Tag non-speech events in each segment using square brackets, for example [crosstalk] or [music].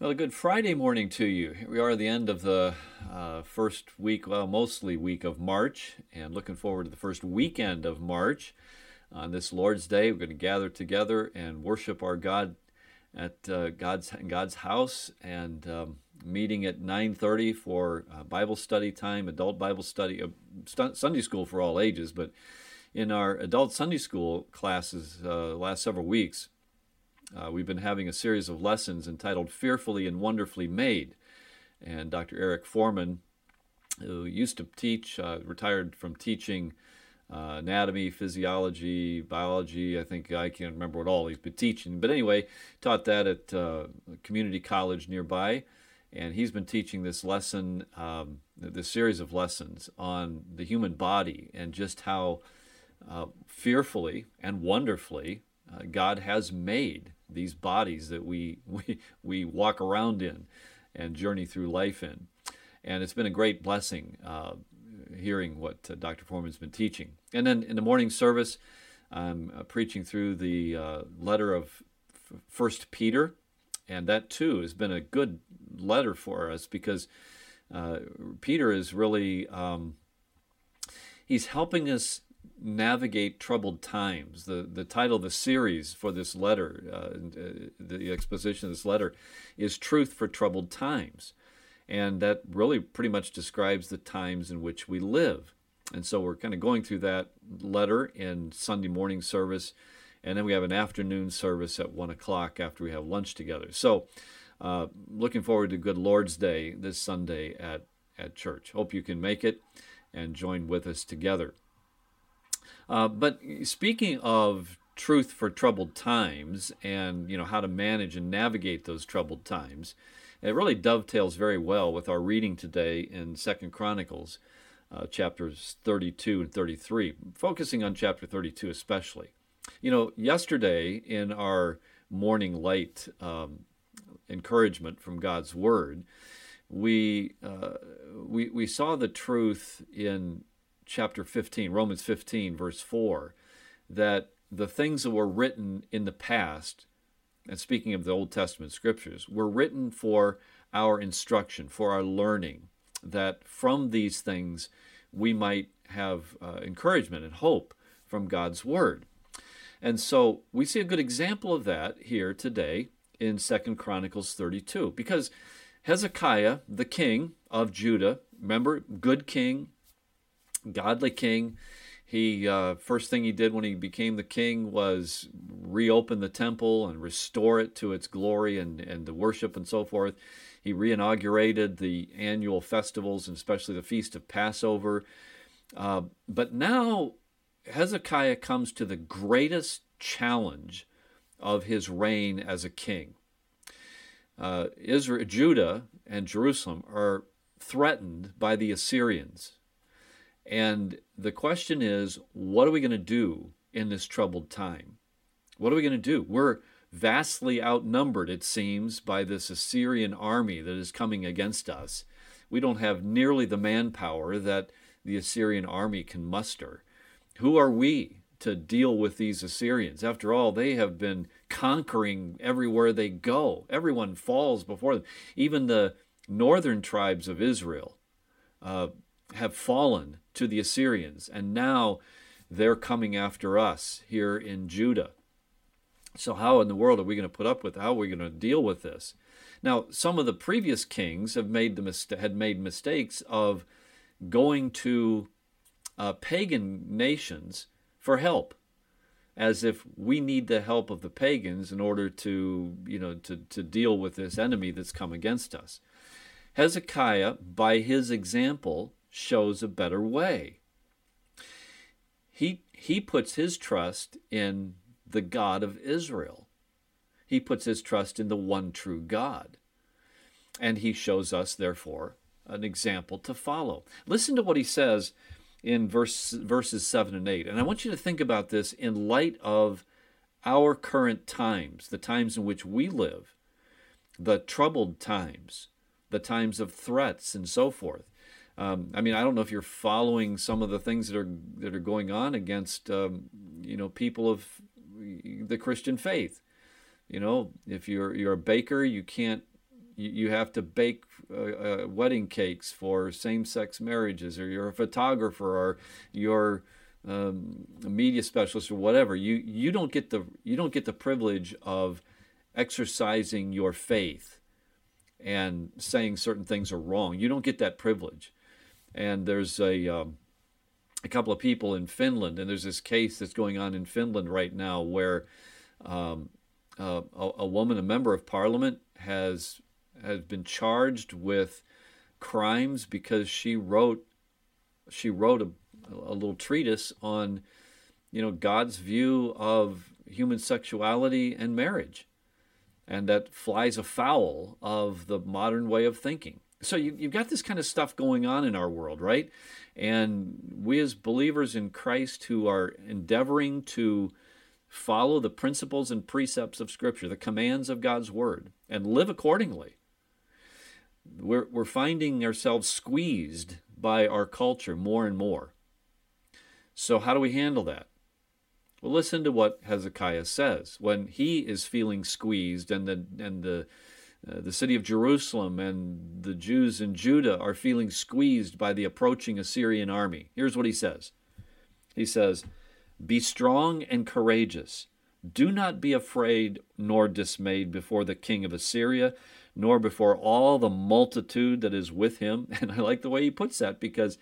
Well, a good Friday morning to you. Here we are at the end of the uh, first week, well, mostly week of March, and looking forward to the first weekend of March. On this Lord's Day, we're going to gather together and worship our God at uh, God's God's house, and um, meeting at 9:30 for uh, Bible study time, adult Bible study, uh, Sunday school for all ages. But in our adult Sunday school classes, uh, last several weeks uh, we've been having a series of lessons entitled Fearfully and Wonderfully Made. And Dr. Eric Foreman, who used to teach, uh, retired from teaching uh, anatomy, physiology, biology. I think I can't remember what all he's been teaching. But anyway, taught that at uh, a community college nearby. And he's been teaching this lesson, um, this series of lessons on the human body and just how uh, fearfully and wonderfully uh, God has made these bodies that we, [laughs] we, we walk around in and journey through life in. And it's been a great blessing uh, hearing what uh, Dr. Foreman's been teaching. And then in the morning service, I'm uh, preaching through the uh, letter of First Peter, and that too has been a good letter for us because uh, Peter is really um, he's helping us navigate troubled times. The, the title of the series for this letter, uh, uh, the exposition of this letter, is Truth for Troubled Times. And that really pretty much describes the times in which we live. And so we're kind of going through that letter in Sunday morning service. And then we have an afternoon service at 1 o'clock after we have lunch together. So, uh, looking forward to Good Lord's Day this Sunday at, at church. Hope you can make it and join with us together. Uh, but speaking of truth for troubled times and you know how to manage and navigate those troubled times, it really dovetails very well with our reading today in Second Chronicles, uh, chapters 32 and 33, focusing on chapter 32 especially. You know, yesterday in our morning light um, encouragement from God's Word, we, uh, we, we saw the truth in chapter 15, Romans 15, verse 4, that the things that were written in the past, and speaking of the Old Testament scriptures, were written for our instruction, for our learning, that from these things we might have uh, encouragement and hope from God's Word. And so we see a good example of that here today in Second Chronicles 32, because Hezekiah, the king of Judah, remember, good king, godly king. He uh, first thing he did when he became the king was reopen the temple and restore it to its glory and, and the worship and so forth. He reinaugurated the annual festivals and especially the feast of Passover. Uh, but now Hezekiah comes to the greatest challenge of his reign as a king. Uh, Israel, Judah and Jerusalem are threatened by the Assyrians. And the question is, what are we going to do in this troubled time? What are we going to do? We're vastly outnumbered, it seems, by this Assyrian army that is coming against us. We don't have nearly the manpower that the Assyrian army can muster. Who are we to deal with these Assyrians? After all, they have been conquering everywhere they go. Everyone falls before them. Even the northern tribes of Israel uh, have fallen to the Assyrians, and now they're coming after us here in Judah. So, how in the world are we going to put up with? How are we going to deal with this? Now, some of the previous kings have made the mista- had made mistakes of going to uh, pagan nations for help, as if we need the help of the pagans in order to, you know, to, to deal with this enemy that's come against us. Hezekiah, by his example, shows a better way. He, he puts his trust in the God of Israel. He puts his trust in the one true God. And he shows us, therefore, an example to follow. Listen to what he says in verse, verses 7 and 8. And I want you to think about this in light of our current times, the times in which we live, the troubled times, the times of threats, and so forth. Um, I mean, I don't know if you're following some of the things that are that are going on against um, you know people of the Christian faith. You know, if you're you're a baker, you can't you you have to bake uh, uh, wedding cakes for same-sex marriages, or you're a photographer, or you're um, a media specialist, or whatever. You you don't get the you don't get the privilege of exercising your faith and saying certain things are wrong. You don't get that privilege. And there's a um, a couple of people in Finland, and there's this case that's going on in Finland right now where um, uh, a, a, woman, a member of parliament, has has been charged with crimes because she wrote she wrote a, a little treatise on you know God's view of human sexuality and marriage, and that flies afoul of the modern way of thinking. So you, you've got this kind of stuff going on in our world, right? And we as believers in Christ who are endeavoring to follow the principles and precepts of Scripture, the commands of God's Word, and live accordingly, we're, we're finding ourselves squeezed by our culture more and more. So, how do we handle that? Well, listen to what Hezekiah says when he is feeling squeezed and the, and the uh, the city of Jerusalem and the Jews in Judah are feeling squeezed by the approaching Assyrian army. Here's what he says He says, Be strong and courageous. Do not be afraid nor dismayed before the king of Assyria, nor before all the multitude that is with him. [laughs] And I like the way he puts that because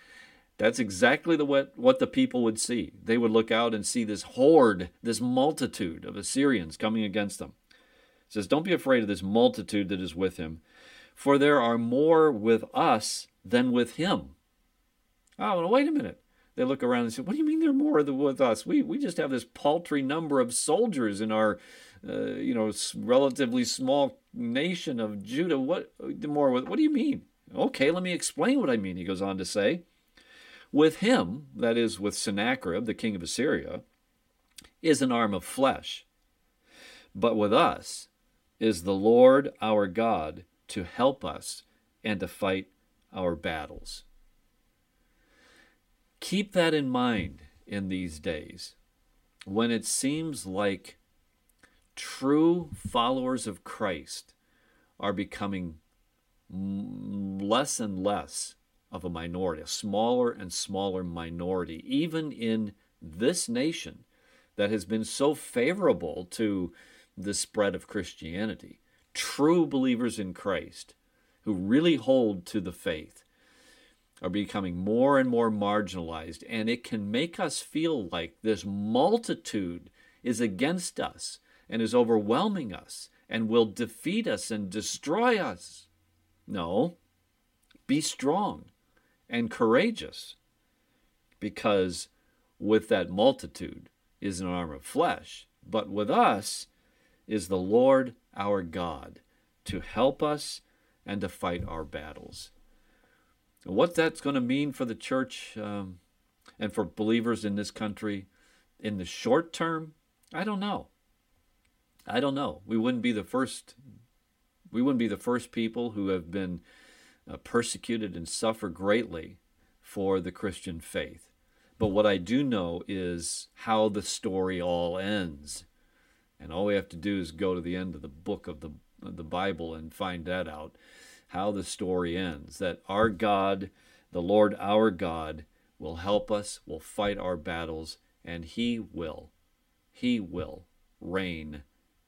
that's exactly the what, what the people would see. They would look out and see this horde, this multitude of Assyrians coming against them says, Don't be afraid of this multitude that is with him, for there are more with us than with him. Oh, well, wait a minute. They look around and say, What do you mean there are more with us? We, we just have this paltry number of soldiers in our, uh, you know, relatively small nation of Judah. What more? What do you mean? Okay, let me explain what I mean. He goes on to say, With him, that is, with Sennacherib, the king of Assyria, is an arm of flesh. But with us is the Lord our God to help us and to fight our battles. Keep that in mind in these days when it seems like true followers of Christ are becoming less and less of a minority, a smaller and smaller minority, even in this nation that has been so favorable to the spread of Christianity. True believers in Christ who really hold to the faith are becoming more and more marginalized, and it can make us feel like this multitude is against us and is overwhelming us and will defeat us and destroy us. No, be strong and courageous because with that multitude is an arm of flesh, but with us is the Lord our God to help us and to fight our battles. What that's going to mean for the church um, and for believers in this country in the short term, I don't know. I don't know. We wouldn't be the first. We wouldn't be the first people who have been uh, persecuted and suffer greatly for the Christian faith. But what I do know is how the story all ends. And all we have to do is go to the end of the book of the, of the Bible and find that out how the story ends. That our God, the Lord our God, will help us, will fight our battles, and He will, He will reign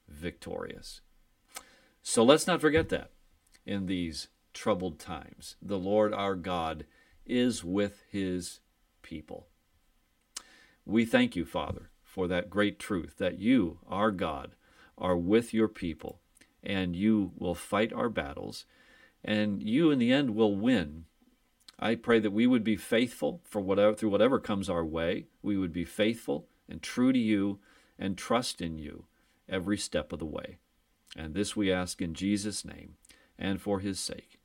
victorious. So let's not forget that in these troubled times. The Lord our God is with His people. We thank you, Father, for that great truth that you, our God, are with your people and you will fight our battles and you in the end will win. I pray that we would be faithful for whatever through whatever comes our way. We would be faithful and true to you and trust in you every step of the way. And this we ask in Jesus' name and for his sake.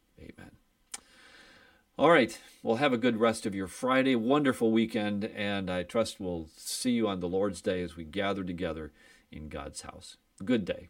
All right. Well, have a good rest of your Friday. Wonderful weekend. And I trust we'll see you on the Lord's Day as we gather together in God's house. Good day.